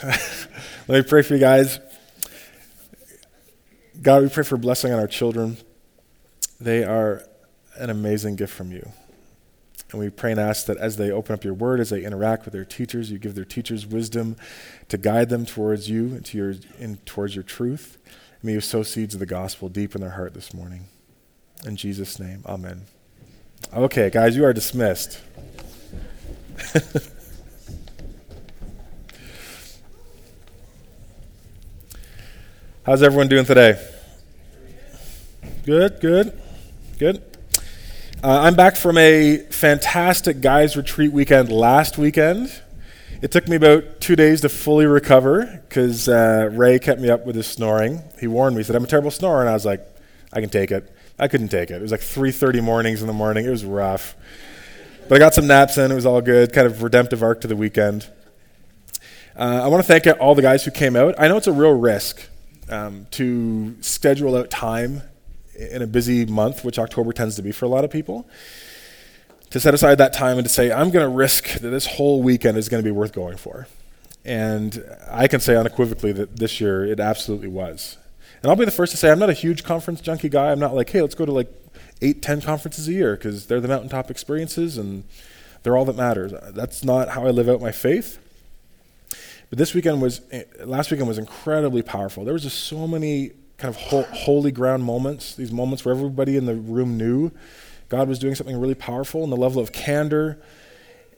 Let me pray for you guys. God, we pray for blessing on our children. They are an amazing gift from you. And we pray and ask that as they open up your word, as they interact with their teachers, you give their teachers wisdom to guide them towards you and to your, in, towards your truth. May you sow seeds of the gospel deep in their heart this morning. In Jesus' name, amen. Okay, guys, you are dismissed. How's everyone doing today? Good, good, good. Uh, I'm back from a fantastic guys' retreat weekend last weekend. It took me about two days to fully recover because uh, Ray kept me up with his snoring. He warned me, he said, I'm a terrible snorer. And I was like, I can take it. I couldn't take it. It was like 3.30 mornings in the morning. It was rough. But I got some naps in. It was all good. Kind of redemptive arc to the weekend. Uh, I want to thank all the guys who came out. I know it's a real risk um, to schedule out time in a busy month, which October tends to be for a lot of people, to set aside that time and to say, I'm going to risk that this whole weekend is going to be worth going for. And I can say unequivocally that this year it absolutely was. And I'll be the first to say I'm not a huge conference junkie guy. I'm not like, hey, let's go to like eight, ten conferences a year because they're the mountaintop experiences and they're all that matters. That's not how I live out my faith. But this weekend was, eh, last weekend was incredibly powerful. There was just so many kind of ho- holy ground moments, these moments where everybody in the room knew God was doing something really powerful, and the level of candor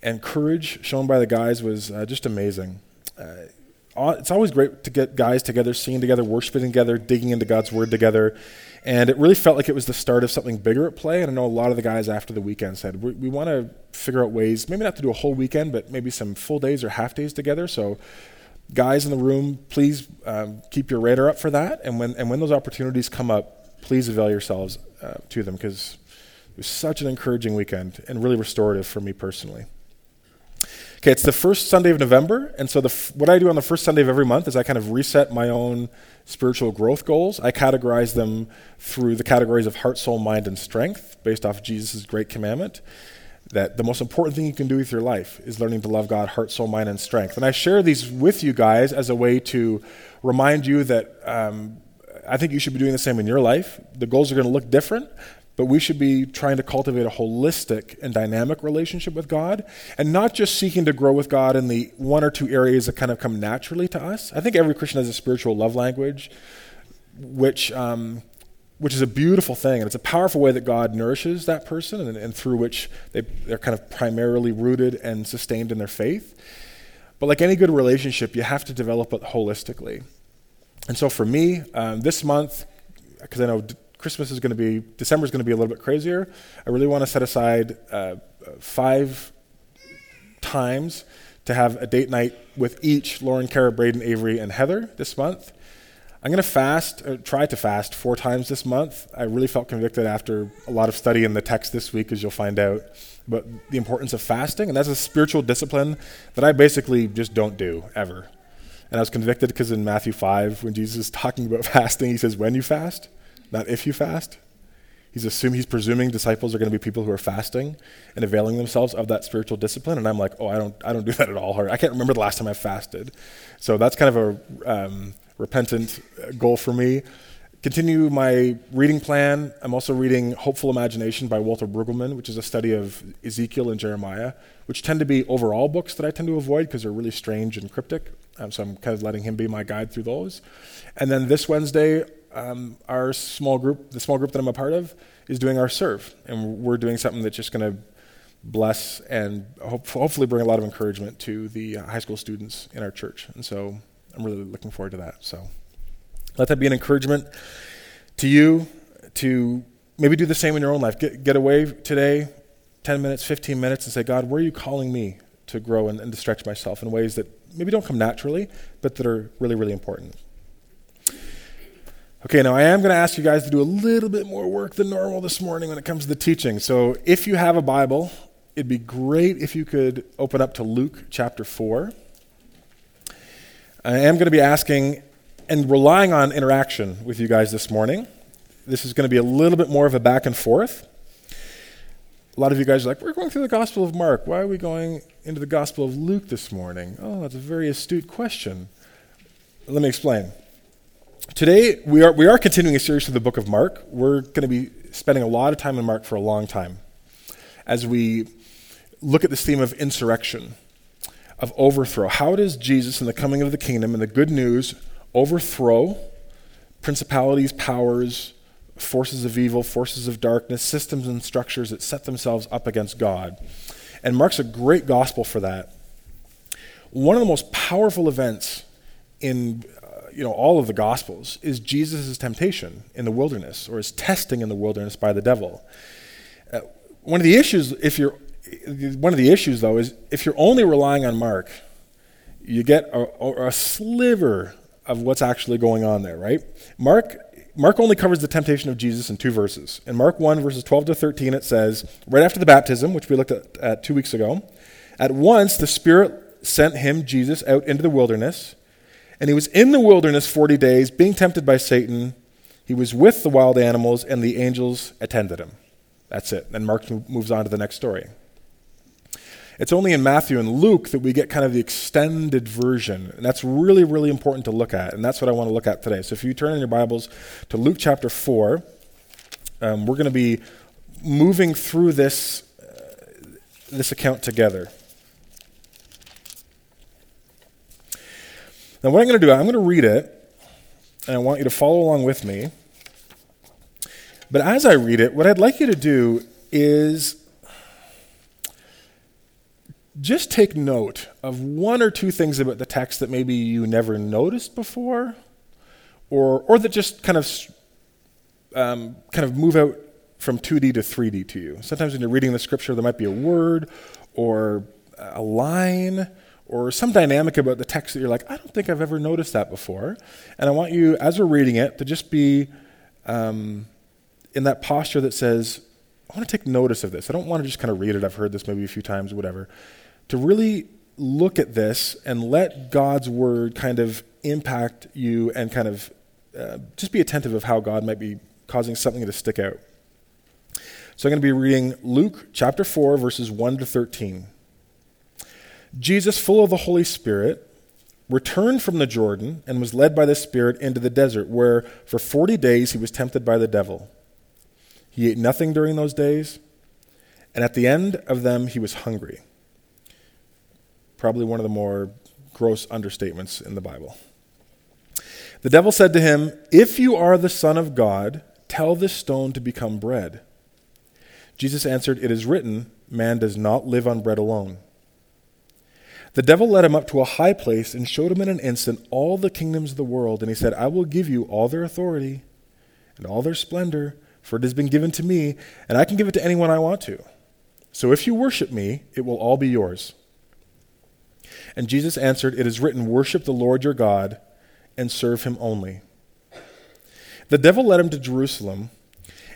and courage shown by the guys was uh, just amazing. Uh, it's always great to get guys together, singing together, worshiping together, digging into God's word together. And it really felt like it was the start of something bigger at play. And I know a lot of the guys after the weekend said, we, we want to figure out ways, maybe not to do a whole weekend, but maybe some full days or half days together. So, guys in the room, please um, keep your radar up for that. And when, and when those opportunities come up, please avail yourselves uh, to them because it was such an encouraging weekend and really restorative for me personally. Okay, it's the first Sunday of November, and so the f- what I do on the first Sunday of every month is I kind of reset my own spiritual growth goals. I categorize them through the categories of heart, soul, mind, and strength based off Jesus' great commandment that the most important thing you can do with your life is learning to love God, heart, soul, mind, and strength. And I share these with you guys as a way to remind you that um, I think you should be doing the same in your life. The goals are going to look different, but we should be trying to cultivate a holistic and dynamic relationship with God and not just seeking to grow with God in the one or two areas that kind of come naturally to us. I think every Christian has a spiritual love language, which. Um, which is a beautiful thing, and it's a powerful way that God nourishes that person, and, and through which they, they're kind of primarily rooted and sustained in their faith. But like any good relationship, you have to develop it holistically. And so for me, um, this month, because I know Christmas is going to be, December is going to be a little bit crazier, I really want to set aside uh, five times to have a date night with each Lauren, Kara, Braden, Avery, and Heather this month. I'm going to fast, or try to fast four times this month. I really felt convicted after a lot of study in the text this week, as you'll find out, about the importance of fasting. And that's a spiritual discipline that I basically just don't do ever. And I was convicted because in Matthew 5, when Jesus is talking about fasting, he says, when you fast, not if you fast. He's assuming, he's presuming disciples are going to be people who are fasting and availing themselves of that spiritual discipline. And I'm like, oh, I don't, I don't do that at all. Hard. I can't remember the last time I fasted. So that's kind of a, um, repentant goal for me. Continue my reading plan. I'm also reading Hopeful Imagination by Walter Brueggemann, which is a study of Ezekiel and Jeremiah, which tend to be overall books that I tend to avoid because they're really strange and cryptic. Um, so I'm kind of letting him be my guide through those. And then this Wednesday, um, our small group, the small group that I'm a part of, is doing our serve, and we're doing something that's just going to bless and hope, hopefully bring a lot of encouragement to the high school students in our church. And so I'm really looking forward to that. So let that be an encouragement to you to maybe do the same in your own life. Get, get away today, 10 minutes, 15 minutes, and say, God, where are you calling me to grow and, and to stretch myself in ways that maybe don't come naturally, but that are really, really important? Okay, now I am going to ask you guys to do a little bit more work than normal this morning when it comes to the teaching. So if you have a Bible, it'd be great if you could open up to Luke chapter 4. I am going to be asking and relying on interaction with you guys this morning. This is going to be a little bit more of a back and forth. A lot of you guys are like, we're going through the Gospel of Mark. Why are we going into the Gospel of Luke this morning? Oh, that's a very astute question. Let me explain. Today, we are, we are continuing a series through the book of Mark. We're going to be spending a lot of time in Mark for a long time as we look at this theme of insurrection, of overthrow. How does Jesus, in the coming of the kingdom and the good news, overthrow principalities, powers, forces of evil, forces of darkness, systems and structures that set themselves up against God? And Mark's a great gospel for that. One of the most powerful events in you know, all of the Gospels is Jesus' temptation in the wilderness or his testing in the wilderness by the devil. Uh, one of the issues, if you're, one of the issues though, is if you're only relying on Mark, you get a, a sliver of what's actually going on there, right? Mark, Mark only covers the temptation of Jesus in two verses. In Mark 1, verses 12 to 13, it says, right after the baptism, which we looked at, at two weeks ago, at once the Spirit sent him, Jesus, out into the wilderness and he was in the wilderness 40 days, being tempted by Satan. He was with the wild animals, and the angels attended him. That's it. And Mark moves on to the next story. It's only in Matthew and Luke that we get kind of the extended version. And that's really, really important to look at. And that's what I want to look at today. So if you turn in your Bibles to Luke chapter 4, um, we're going to be moving through this, uh, this account together. Now, what I'm going to do, I'm going to read it, and I want you to follow along with me. But as I read it, what I'd like you to do is just take note of one or two things about the text that maybe you never noticed before, or, or that just kind of, um, kind of move out from 2D to 3D to you. Sometimes when you're reading the scripture, there might be a word or a line or some dynamic about the text that you're like, I don't think I've ever noticed that before. And I want you, as we're reading it, to just be um, in that posture that says, I want to take notice of this. I don't want to just kind of read it. I've heard this maybe a few times, whatever. To really look at this and let God's word kind of impact you and kind of uh, just be attentive of how God might be causing something to stick out. So I'm going to be reading Luke chapter 4, verses 1 to 13. Jesus, full of the Holy Spirit, returned from the Jordan and was led by the Spirit into the desert, where for 40 days he was tempted by the devil. He ate nothing during those days, and at the end of them he was hungry. Probably one of the more gross understatements in the Bible. The devil said to him, If you are the Son of God, tell this stone to become bread. Jesus answered, It is written, Man does not live on bread alone. The devil led him up to a high place and showed him in an instant all the kingdoms of the world. And he said, I will give you all their authority and all their splendor, for it has been given to me, and I can give it to anyone I want to. So if you worship me, it will all be yours. And Jesus answered, It is written, Worship the Lord your God and serve him only. The devil led him to Jerusalem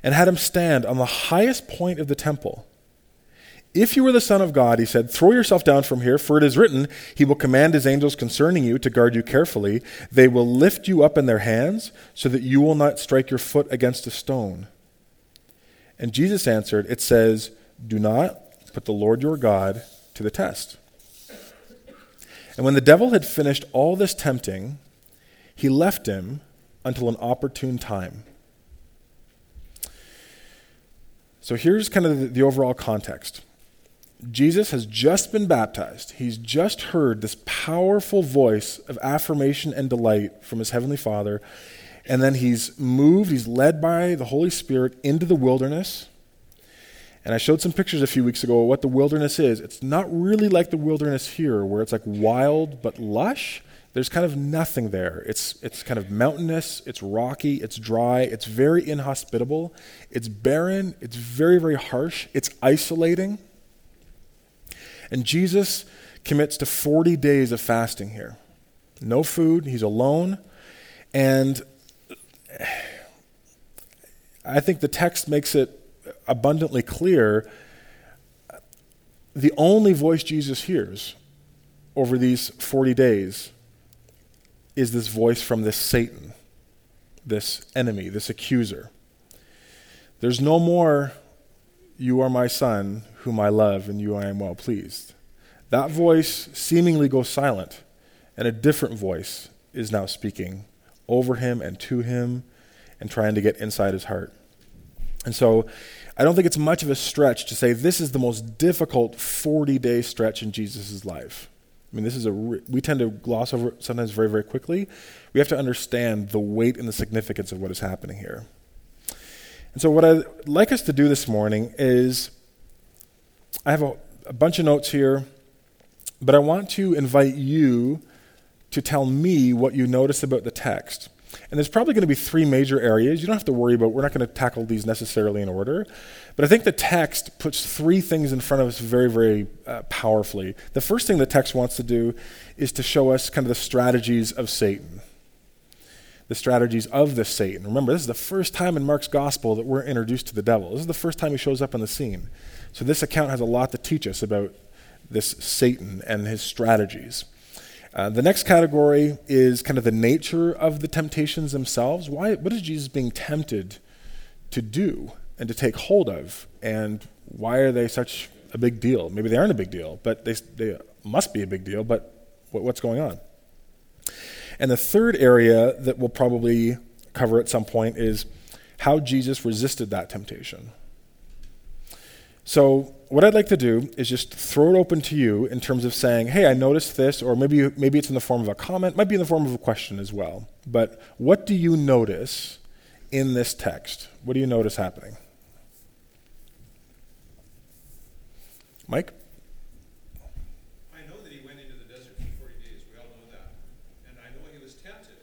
and had him stand on the highest point of the temple if you were the Son of God, he said, throw yourself down from here, for it is written, He will command His angels concerning you to guard you carefully. They will lift you up in their hands, so that you will not strike your foot against a stone. And Jesus answered, It says, Do not put the Lord your God to the test. And when the devil had finished all this tempting, he left him until an opportune time. So here's kind of the, the overall context. Jesus has just been baptized. He's just heard this powerful voice of affirmation and delight from his heavenly Father. And then he's moved, he's led by the Holy Spirit into the wilderness. And I showed some pictures a few weeks ago of what the wilderness is. It's not really like the wilderness here, where it's like wild but lush. There's kind of nothing there. It's, it's kind of mountainous, it's rocky, it's dry, it's very inhospitable, it's barren, it's very, very harsh, it's isolating. And Jesus commits to 40 days of fasting here. No food, he's alone. And I think the text makes it abundantly clear the only voice Jesus hears over these 40 days is this voice from this Satan, this enemy, this accuser. There's no more, you are my son, whom I love, and you I am well pleased. That voice seemingly goes silent, and a different voice is now speaking over him and to him and trying to get inside his heart. And so I don't think it's much of a stretch to say this is the most difficult 40 day stretch in Jesus' life. I mean, this is a, we tend to gloss over sometimes very, very quickly. We have to understand the weight and the significance of what is happening here. And so, what I'd like us to do this morning is I have a, a bunch of notes here, but I want to invite you to tell me what you notice about the text. And there's probably going to be three major areas. You don't have to worry about, we're not going to tackle these necessarily in order. But I think the text puts three things in front of us very, very uh, powerfully. The first thing the text wants to do is to show us kind of the strategies of Satan. The strategies of this Satan. Remember, this is the first time in Mark's gospel that we're introduced to the devil. This is the first time he shows up on the scene. So this account has a lot to teach us about this Satan and his strategies. Uh, the next category is kind of the nature of the temptations themselves. Why, what is Jesus being tempted to do and to take hold of? And why are they such a big deal? Maybe they aren't a big deal, but they, they must be a big deal, but what, what's going on? And the third area that we'll probably cover at some point is how Jesus resisted that temptation. So, what I'd like to do is just throw it open to you in terms of saying, hey, I noticed this, or maybe, maybe it's in the form of a comment, might be in the form of a question as well. But what do you notice in this text? What do you notice happening? Mike? I know that he went into the desert for 40 days. We all know that. And I know he was tempted,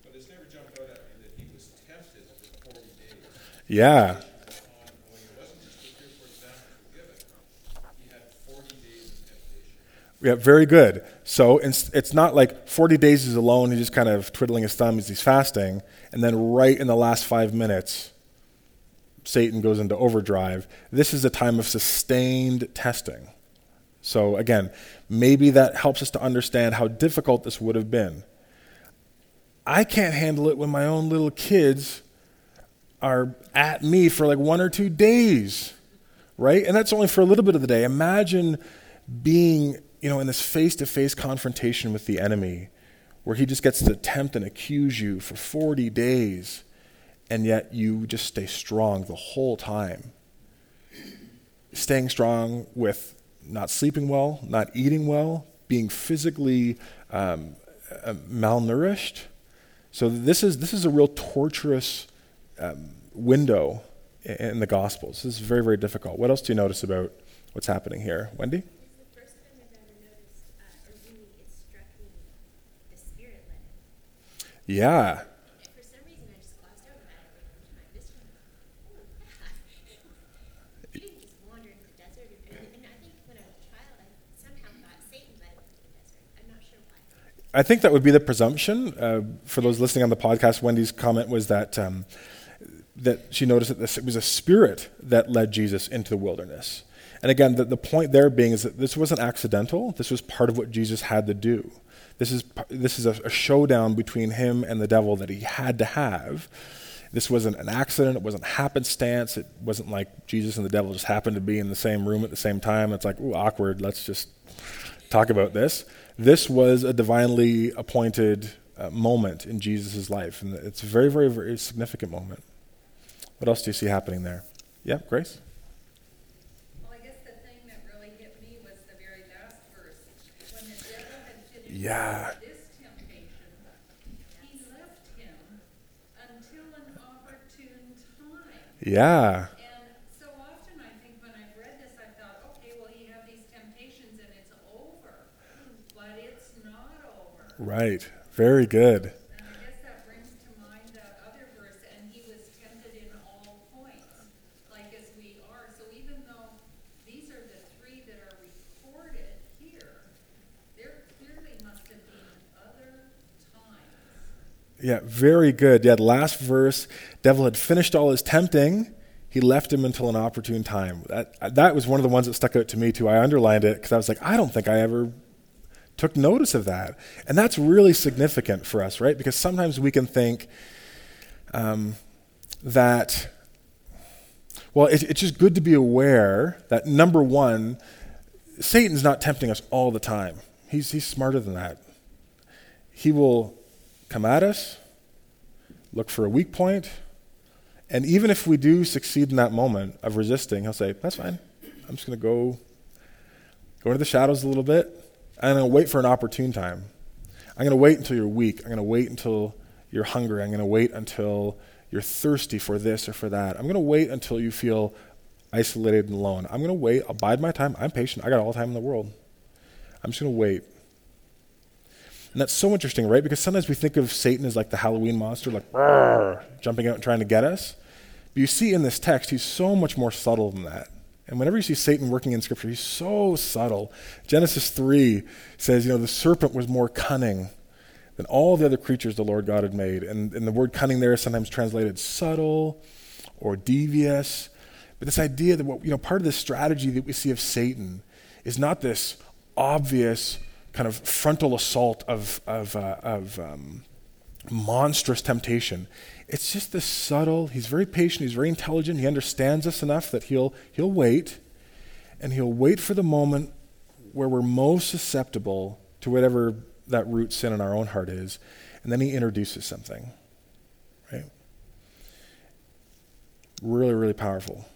but it's never jumped out at me that he was tempted for 40 days. Yeah. Yeah, very good. So it's, not like 40 days he's alone, he's just kind of twiddling his thumb as he's fasting, and then right in the last five minutes, Satan goes into overdrive. This is a time of sustained testing. So again, maybe that helps us to understand how difficult this would have been. I can't handle it when my own little kids are at me for like one or two days, right? And that's only for a little bit of the day. Imagine being you know, in this face to face confrontation with the enemy, where he just gets to tempt and accuse you for 40 days, and yet you just stay strong the whole time. Staying strong with not sleeping well, not eating well, being physically um, uh, malnourished. So this is this is a real torturous um, window in the Gospels. This is very very difficult. What else do you notice about what's happening here, Wendy? Yeah. I think that would be the presumption. Uh, for those listening on the podcast, Wendy's comment was that um, that she noticed that this, it was a spirit that led Jesus into the wilderness. And again, the, the point there being is that this wasn't accidental. This was part of what Jesus had to do. This is, this is a, a showdown between him and the devil that he had to have. This wasn't an accident. It wasn't happenstance. It wasn't like Jesus and the devil just happened to be in the same room at the same time. It's like, ooh, awkward. Let's just talk about this. This was a divinely appointed uh, moment in Jesus' life, and it's a very, very, very significant moment. What else do you see happening there? Yeah, Grace? Well, I guess Yeah. Yeah. And so often I think when I've read this, I thought, okay, well, you have these temptations and it's over. But it's not over. Right. Very good. Yeah, very good. Yeah, last verse, devil had finished all his tempting. He left him until an opportune time. That, that was one of the ones that stuck out to me, too. I underlined it because I was like, I don't think I ever took notice of that. And that's really significant for us, right? Because sometimes we can think um, that, well, it, it's just good to be aware that number one, Satan's not tempting us all the time. He's, he's smarter than that. He will come at us, look for a weak point, and even if we do succeed in that moment of resisting, he'll say, That's fine. I'm just going to go go into the shadows a little bit, and I'm going to wait for an opportune time. I'm going to wait until you're weak. I'm going to wait until you're hungry. I'm going to wait until you're thirsty for this or for that. I'm going to wait until you feel isolated and alone. I'm going to wait. I'll bide my time. I'm patient. I got all the time in the world. I'm just going to wait. And that's so interesting, right? Because sometimes we think of Satan as like the Halloween monster, like jumping out and trying to get us. But you see in this text, he's so much more subtle than that. And whenever you see Satan working in Scripture, he's so subtle. Genesis 3 says, you know, the serpent was more cunning than all the other creatures the Lord God had made. And, and the word cunning there is sometimes translated subtle or devious. But this idea that, what, you know, part of the strategy that we see of Satan is not this obvious kind of frontal assault of, of, uh, of um, monstrous temptation. It's just this subtle, he's very patient, he's very intelligent, he understands us enough that he'll, he'll wait, and he'll wait for the moment where we're most susceptible to whatever that root sin in our own heart is, and then he introduces something. Right? Really, really powerful.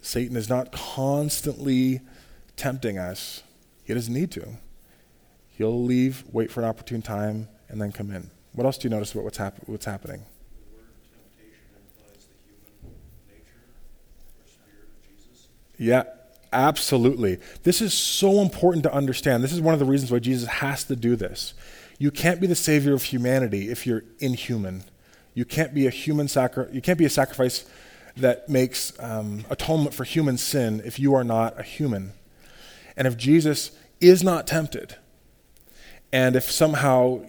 Satan is not constantly tempting us. He doesn't need to. He'll leave, wait for an opportune time, and then come in. What else do you notice about what's, hap- what's happening? Yeah, absolutely. This is so important to understand. This is one of the reasons why Jesus has to do this. You can't be the savior of humanity if you're inhuman. You can't be a human sacri- You can't be a sacrifice that makes um, atonement for human sin if you are not a human. And if Jesus is not tempted, and if somehow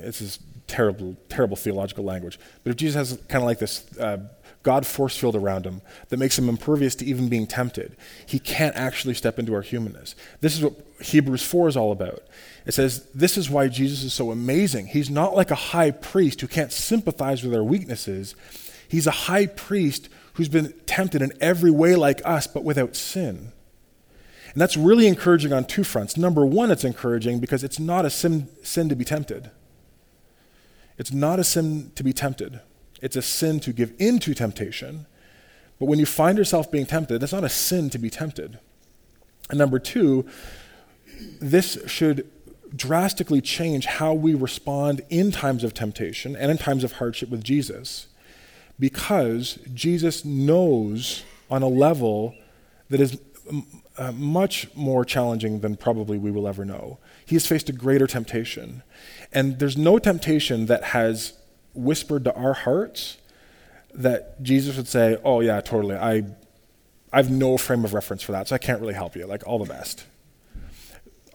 this is terrible, terrible theological language, but if Jesus has kind of like this uh, God force field around him that makes him impervious to even being tempted, he can't actually step into our humanness. This is what Hebrews 4 is all about. It says, This is why Jesus is so amazing. He's not like a high priest who can't sympathize with our weaknesses. He's a high priest who's been tempted in every way like us, but without sin. And that's really encouraging on two fronts. Number one, it's encouraging because it's not a sin, sin to be tempted. It's not a sin to be tempted. It's a sin to give in to temptation. But when you find yourself being tempted, it's not a sin to be tempted. And number two, this should drastically change how we respond in times of temptation and in times of hardship with Jesus. Because Jesus knows on a level that is uh, much more challenging than probably we will ever know. He has faced a greater temptation. And there's no temptation that has whispered to our hearts that Jesus would say, Oh, yeah, totally. I, I have no frame of reference for that, so I can't really help you. Like, all the best.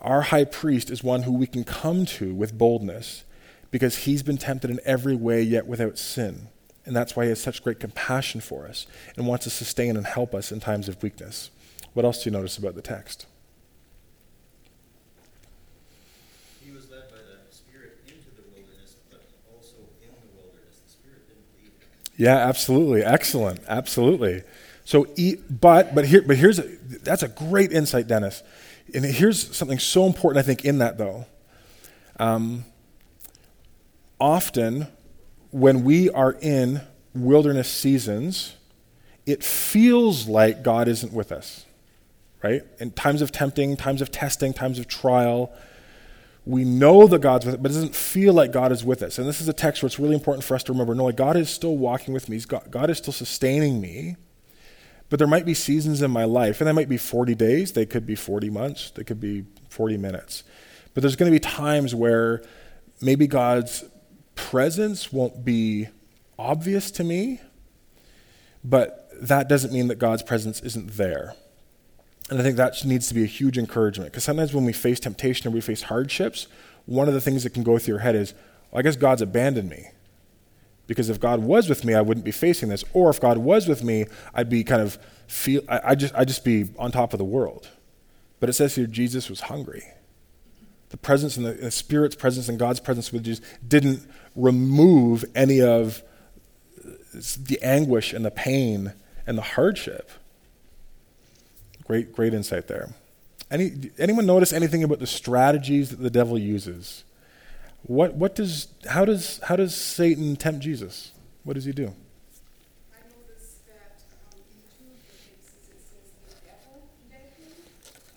Our high priest is one who we can come to with boldness because he's been tempted in every way, yet without sin. And that's why he has such great compassion for us and wants to sustain and help us in times of weakness. What else do you notice about the text? He was led by the Spirit into the wilderness, but also in the wilderness. The Spirit didn't lead him. Yeah, absolutely. Excellent. Absolutely. So, but but here but here's a, that's a great insight, Dennis. And here's something so important, I think, in that though. Um, often, when we are in wilderness seasons, it feels like God isn't with us, right? In times of tempting, times of testing, times of trial, we know that God's with us, but it doesn't feel like God is with us. And this is a text where it's really important for us to remember no, like God is still walking with me. He's God is still sustaining me. But there might be seasons in my life, and they might be 40 days, they could be 40 months, they could be 40 minutes. But there's going to be times where maybe God's presence won't be obvious to me, but that doesn't mean that God's presence isn't there. And I think that needs to be a huge encouragement because sometimes when we face temptation or we face hardships, one of the things that can go through your head is, well, I guess God's abandoned me. Because if God was with me, I wouldn't be facing this. Or if God was with me, I'd be kind of feel I I just I'd just be on top of the world. But it says here Jesus was hungry. The presence and the, the Spirit's presence and God's presence with Jesus didn't remove any of the anguish and the pain and the hardship. Great, great insight there. Any, anyone notice anything about the strategies that the devil uses? What, what does, how, does, how does Satan tempt Jesus? What does he do? I noticed that um, in two of the cases it says the devil led him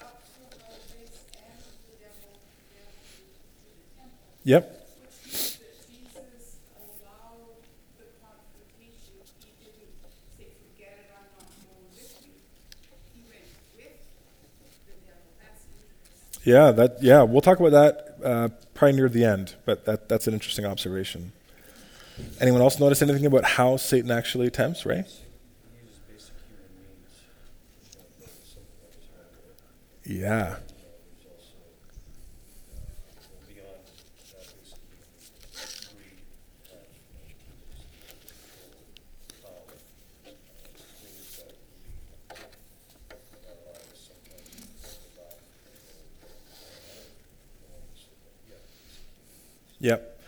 up to Moses and the devil led him to the temple. Yep. Which means that Jesus allowed the confrontation. He didn't say, forget it, I'm not going with you. He went with the devil. That's interesting. Yeah, that, yeah, we'll talk about that uh, probably near the end, but that, that's an interesting observation. Anyone else notice anything about how Satan actually tempts, Ray? He uses basic human means. uh, something that was hard. Yeah. There's also uh, beyond that basic human greed, passion, power, things that we in our lives sometimes forgot. Yeah. Yep.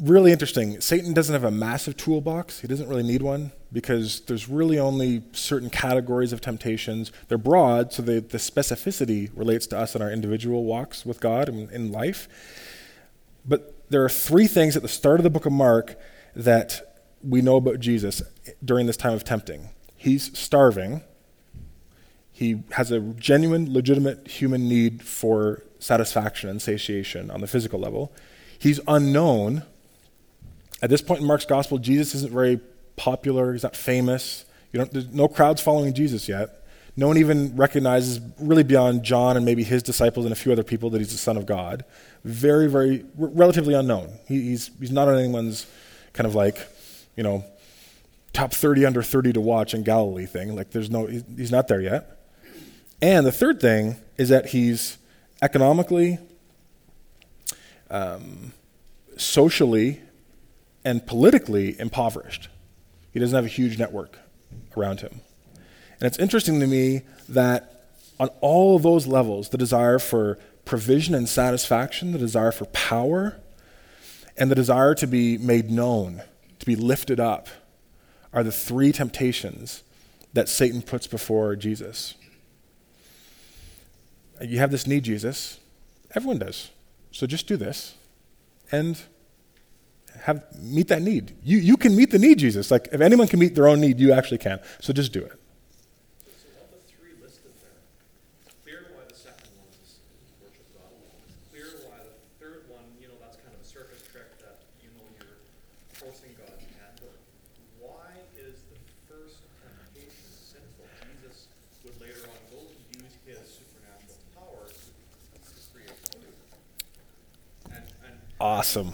Really interesting. Satan doesn't have a massive toolbox. He doesn't really need one because there's really only certain categories of temptations. They're broad, so they, the specificity relates to us in our individual walks with God and in life. But there are three things at the start of the book of Mark that we know about Jesus during this time of tempting. He's starving. He has a genuine, legitimate human need for satisfaction and satiation on the physical level. He's unknown. At this point in Mark's gospel, Jesus isn't very popular. He's not famous. There's no crowds following Jesus yet. No one even recognizes, really beyond John and maybe his disciples and a few other people, that he's the Son of God. Very, very, r- relatively unknown. He, he's, he's not on anyone's kind of like, you know, top 30 under 30 to watch in Galilee thing. Like, there's no, he's not there yet. And the third thing is that he's economically, um, socially, and politically impoverished. He doesn't have a huge network around him. And it's interesting to me that on all of those levels, the desire for provision and satisfaction, the desire for power, and the desire to be made known, to be lifted up, are the three temptations that Satan puts before Jesus. You have this need, Jesus. Everyone does. So just do this and have meet that need. You, you can meet the need, Jesus. Like if anyone can meet their own need, you actually can. So just do it. So of the three listed there, it's clear why the second one is worship God alone. It's clear why the third one, you know, that's kind of a circus trick that, you know, you're forcing God's hand. But why is the first temptation sinful? Jesus would later on go to use his supernatural power to create food. And, and Awesome.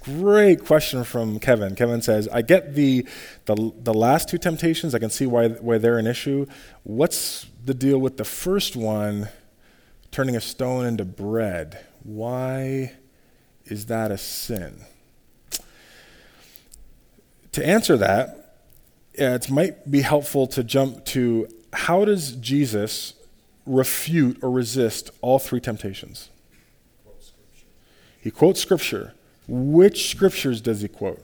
Great question from Kevin. Kevin says, I get the, the, the last two temptations. I can see why, why they're an issue. What's the deal with the first one, turning a stone into bread? Why is that a sin? To answer that, it might be helpful to jump to how does Jesus refute or resist all three temptations? He quotes scripture. Which scriptures does he quote?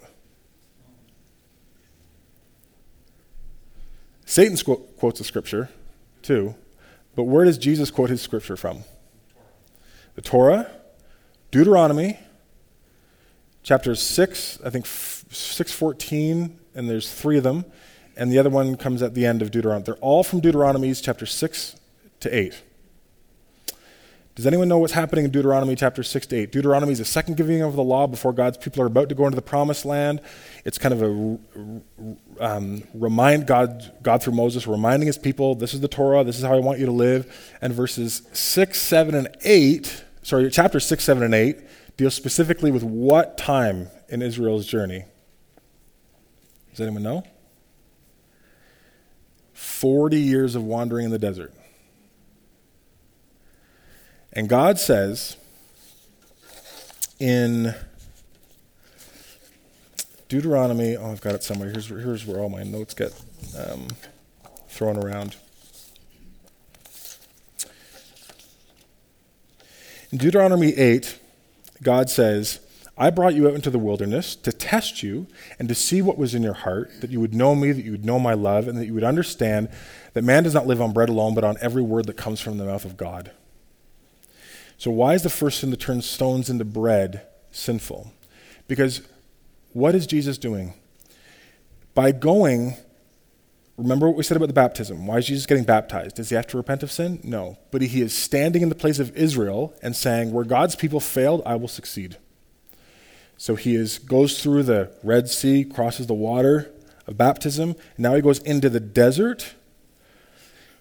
Satan quotes a scripture too, but where does Jesus quote his scripture from? The Torah, Deuteronomy, chapter 6, I think f- 614, and there's three of them, and the other one comes at the end of Deuteronomy. They're all from Deuteronomy's chapter 6 to 8. Does anyone know what's happening in Deuteronomy chapter 6 to 8? Deuteronomy is the second giving of the law before God's people are about to go into the promised land. It's kind of a um, remind God, God through Moses, reminding his people, this is the Torah, this is how I want you to live. And verses 6, 7, and 8, sorry, chapter 6, 7, and 8 deal specifically with what time in Israel's journey? Does anyone know? 40 years of wandering in the desert. And God says in Deuteronomy, oh, I've got it somewhere. Here's, here's where all my notes get um, thrown around. In Deuteronomy 8, God says, I brought you out into the wilderness to test you and to see what was in your heart, that you would know me, that you would know my love, and that you would understand that man does not live on bread alone, but on every word that comes from the mouth of God. So, why is the first sin to turn stones into bread sinful? Because what is Jesus doing? By going, remember what we said about the baptism. Why is Jesus getting baptized? Does he have to repent of sin? No. But he is standing in the place of Israel and saying, Where God's people failed, I will succeed. So he is, goes through the Red Sea, crosses the water of baptism, and now he goes into the desert.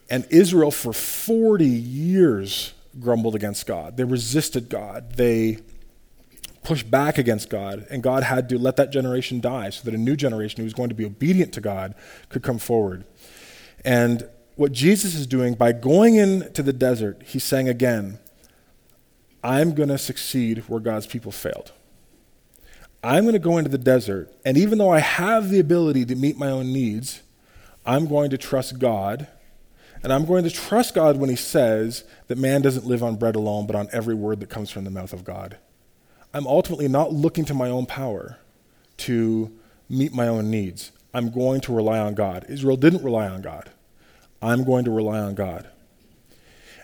And Israel, for 40 years, grumbled against God. They resisted God. They pushed back against God, and God had to let that generation die so that a new generation who was going to be obedient to God could come forward. And what Jesus is doing by going into the desert, he's saying again, I'm going to succeed where God's people failed. I'm going to go into the desert, and even though I have the ability to meet my own needs, I'm going to trust God. And I'm going to trust God when He says that man doesn't live on bread alone, but on every word that comes from the mouth of God. I'm ultimately not looking to my own power to meet my own needs. I'm going to rely on God. Israel didn't rely on God. I'm going to rely on God.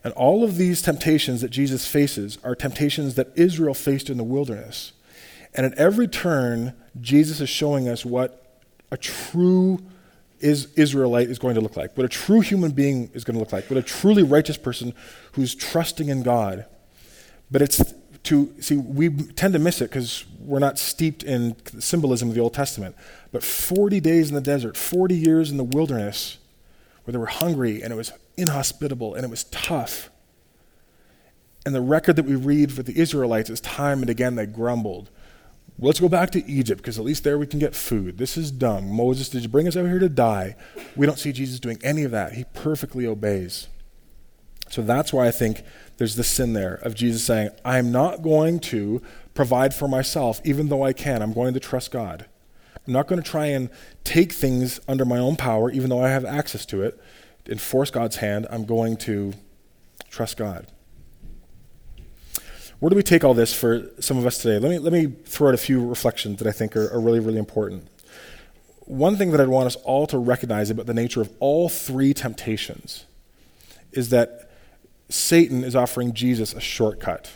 And all of these temptations that Jesus faces are temptations that Israel faced in the wilderness. And at every turn, Jesus is showing us what a true is Israelite is going to look like, what a true human being is going to look like, what a truly righteous person who's trusting in God. But it's to see, we tend to miss it because we're not steeped in symbolism of the Old Testament. But 40 days in the desert, 40 years in the wilderness, where they were hungry and it was inhospitable and it was tough. And the record that we read for the Israelites is time and again they grumbled. Let's go back to Egypt because at least there we can get food. This is dumb. Moses, did you bring us over here to die? We don't see Jesus doing any of that. He perfectly obeys. So that's why I think there's the sin there of Jesus saying, I'm not going to provide for myself, even though I can. I'm going to trust God. I'm not going to try and take things under my own power, even though I have access to it, and force God's hand. I'm going to trust God. Where do we take all this for some of us today? Let me, let me throw out a few reflections that I think are, are really, really important. One thing that I'd want us all to recognize about the nature of all three temptations is that Satan is offering Jesus a shortcut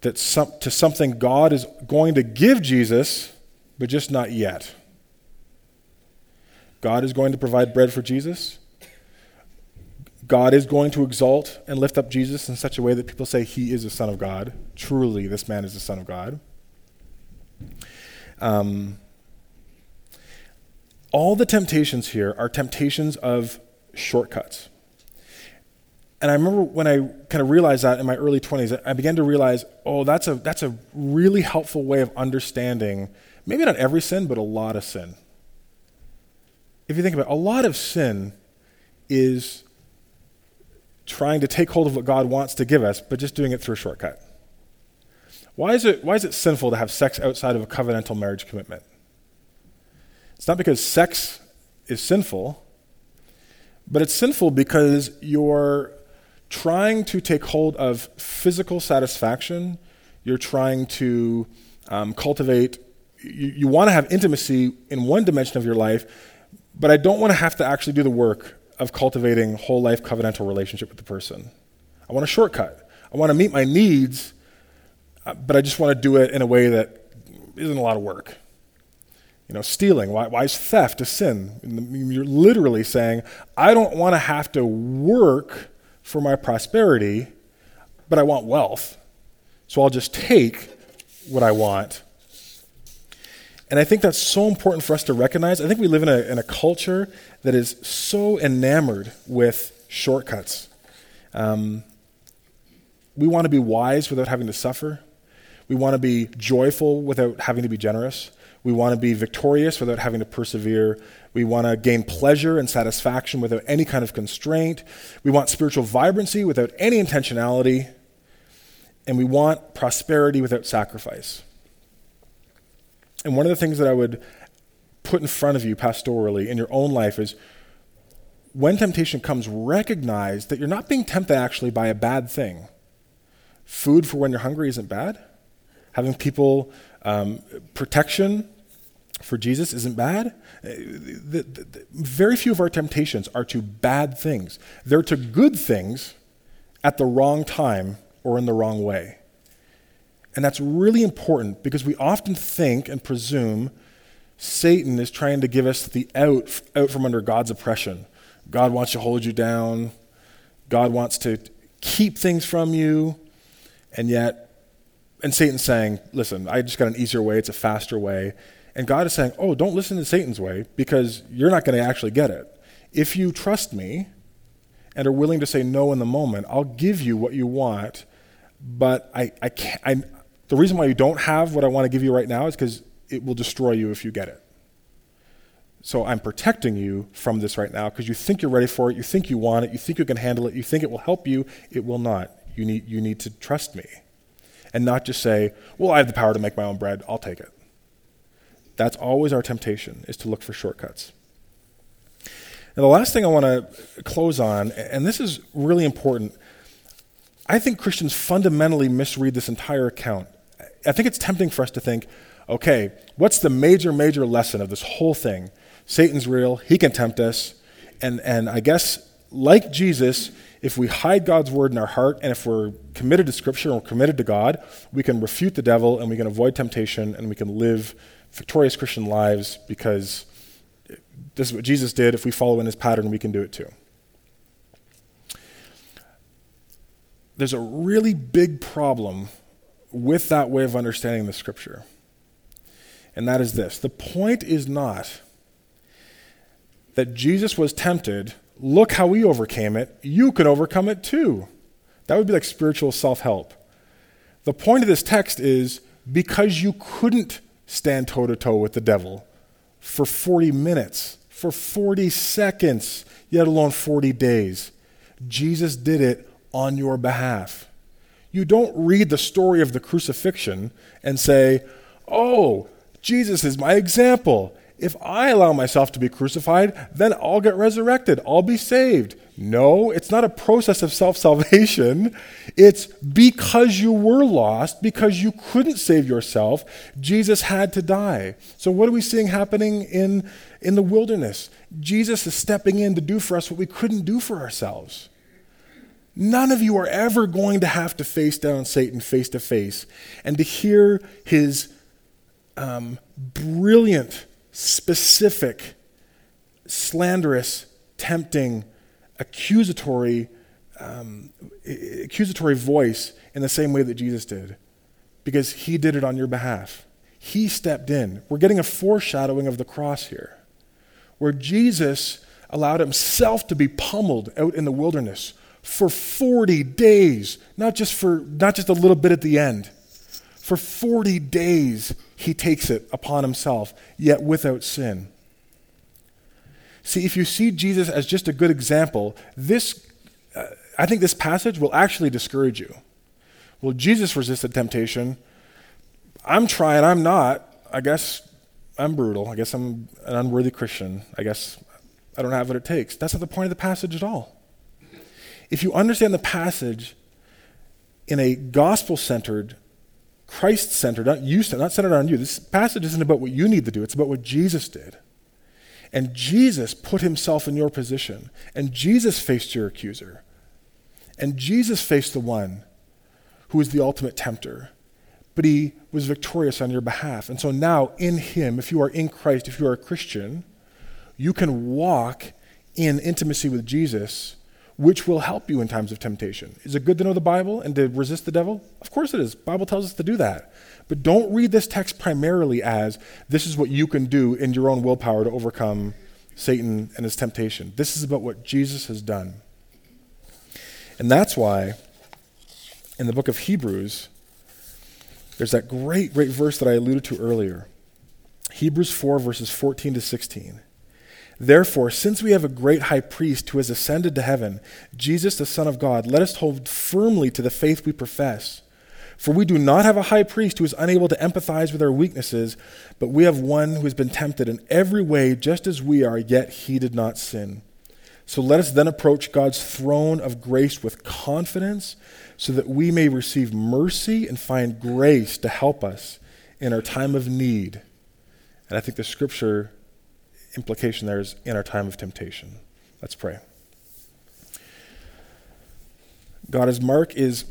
that some, to something God is going to give Jesus, but just not yet. God is going to provide bread for Jesus. God is going to exalt and lift up Jesus in such a way that people say he is the Son of God. Truly, this man is the Son of God. Um, all the temptations here are temptations of shortcuts. And I remember when I kind of realized that in my early 20s, I began to realize, oh, that's a, that's a really helpful way of understanding maybe not every sin, but a lot of sin. If you think about it, a lot of sin is trying to take hold of what God wants to give us, but just doing it through a shortcut. Why is it, why is it sinful to have sex outside of a covenantal marriage commitment? It's not because sex is sinful, but it's sinful because you're trying to take hold of physical satisfaction, you're trying to um, cultivate, you, you want to have intimacy in one dimension of your life, but I don't want to have to actually do the work of cultivating whole life covenantal relationship with the person. I want a shortcut. I want to meet my needs, uh, but I just want to do it in a way that isn't a lot of work. You know, stealing. Why, why is theft a sin? You're literally saying, I don't want to have to work for my prosperity, but I want wealth. So I'll just take what I want. And I think that's so important for us to recognize. I think we live in a, in a culture that is so enamored with shortcuts. Um, we want to be wise without having to suffer. We want to be joyful without having to be generous. We want to be victorious without having to persevere. We want to gain pleasure and satisfaction without any kind of constraint. We want spiritual vibrancy without any intentionality. And we want prosperity without sacrifice. And one of the things that I would put in front of you pastorally in your own life is when temptation comes, recognize that you're not being tempted actually by a bad thing. Food for when you're hungry isn't bad. Having people Um, protection for Jesus isn't bad. The- the- the- very few of our temptations are to bad things, they're to good things at the wrong time or in the wrong way. And that's really important because we often think and presume Satan is trying to give us the out, out from under God's oppression. God wants to hold you down. God wants to keep things from you. And yet, and Satan's saying, listen, I just got an easier way, it's a faster way. And God is saying, oh, don't listen to Satan's way because you're not going to actually get it. If you trust me and are willing to say no in the moment, I'll give you what you want. But I, I can't, the reason why you don't have what I want to give you right now is because it will destroy you if you get it. So I'm protecting you from this right now because you think you're ready for it, you think you want it, you think you can handle it, you think it will help you. It will not. You need, you need to trust me and not just say, well, I have the power to make my own bread, I'll take it. That's always our temptation, is to look for shortcuts. And the last thing I want to close on, and this is really important, I think Christians fundamentally misread this entire account. I think it's tempting for us to think, okay, what's the major, major lesson of this whole thing? Satan's real, he can tempt us, and, and I guess, like Jesus, if we hide God's word in our heart and if we're committed to Scripture and we're committed to God, we can refute the devil and we can avoid temptation and we can live victorious Christian lives because this is what Jesus did. If we follow in his pattern, we can do it too. There's a really big problem with that way of understanding the Scripture, and that is this the point is not that Jesus was tempted look how we overcame it. You can overcome it too. That would be like spiritual self help. The point of this text is because you couldn't stand toe to toe with the devil for 40 minutes, for 40 seconds, yet alone 40 days, Jesus did it on your behalf. You don't read the story of the crucifixion and say, oh, Jesus is my example. If I allow myself to be crucified, then I'll get resurrected. I'll be saved. No, it's not a process of self salvation. It's because you were lost, because you couldn't save yourself, Jesus had to die. So, what are we seeing happening in, in the wilderness? Jesus is stepping in to do for us what we couldn't do for ourselves. None of you are ever going to have to face down Satan face to face and to hear his um, brilliant specific, slanderous, tempting, accusatory, um, accusatory voice in the same way that Jesus did, because he did it on your behalf. He stepped in. We're getting a foreshadowing of the cross here, where Jesus allowed himself to be pummeled out in the wilderness for 40 days, not just for not just a little bit at the end. For 40 days he takes it upon himself, yet without sin. See, if you see Jesus as just a good example, this, uh, I think this passage will actually discourage you. Well, Jesus resisted temptation. I'm trying, I'm not. I guess I'm brutal. I guess I'm an unworthy Christian. I guess I don't have what it takes. That's not the point of the passage at all. If you understand the passage in a gospel centered, Christ centered, not you, not centered on you. This passage isn't about what you need to do, it's about what Jesus did. And Jesus put himself in your position, and Jesus faced your accuser, and Jesus faced the one who was the ultimate tempter, but he was victorious on your behalf. And so now, in him, if you are in Christ, if you are a Christian, you can walk in intimacy with Jesus which will help you in times of temptation. Is it good to know the Bible and to resist the devil? Of course it is. Bible tells us to do that. But don't read this text primarily as this is what you can do in your own willpower to overcome Satan and his temptation. This is about what Jesus has done. And that's why in the book of Hebrews, there's that great, great verse that I alluded to earlier. Hebrews 4, verses 14 to 16. Therefore, since we have a great high priest who has ascended to heaven, Jesus, the Son of God, let us hold firmly to the faith we profess. For we do not have a high priest who is unable to empathize with our weaknesses, but we have one who has been tempted in every way, just as we are, yet he did not sin. So let us then approach God's throne of grace with confidence, so that we may receive mercy and find grace to help us in our time of need. And I think the scripture implication there is in our time of temptation. Let's pray. God, as Mark is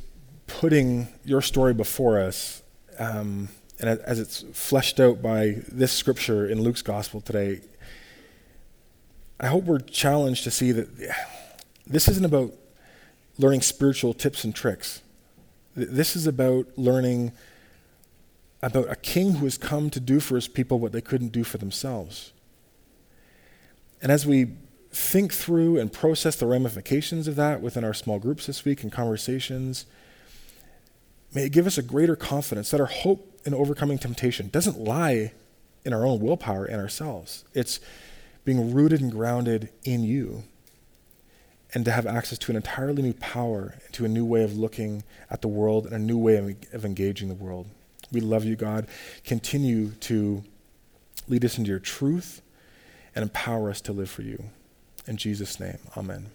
putting your story before us, um, and as it's fleshed out by this scripture in Luke's gospel today, I hope we're challenged to see that this isn't about learning spiritual tips and tricks. This is about learning about a king who has come to do for his people what they couldn't do for themselves. And as we think through and process the ramifications of that within our small groups this week and conversations, may it give us a greater confidence that our hope in overcoming temptation doesn't lie in our own willpower and ourselves. It's being rooted and grounded in you and to have access to an entirely new power, to a new way of looking at the world and a new way of, of engaging the world. We love you, God. Continue to lead us into your truth and empower us to live for you. In Jesus' name, amen.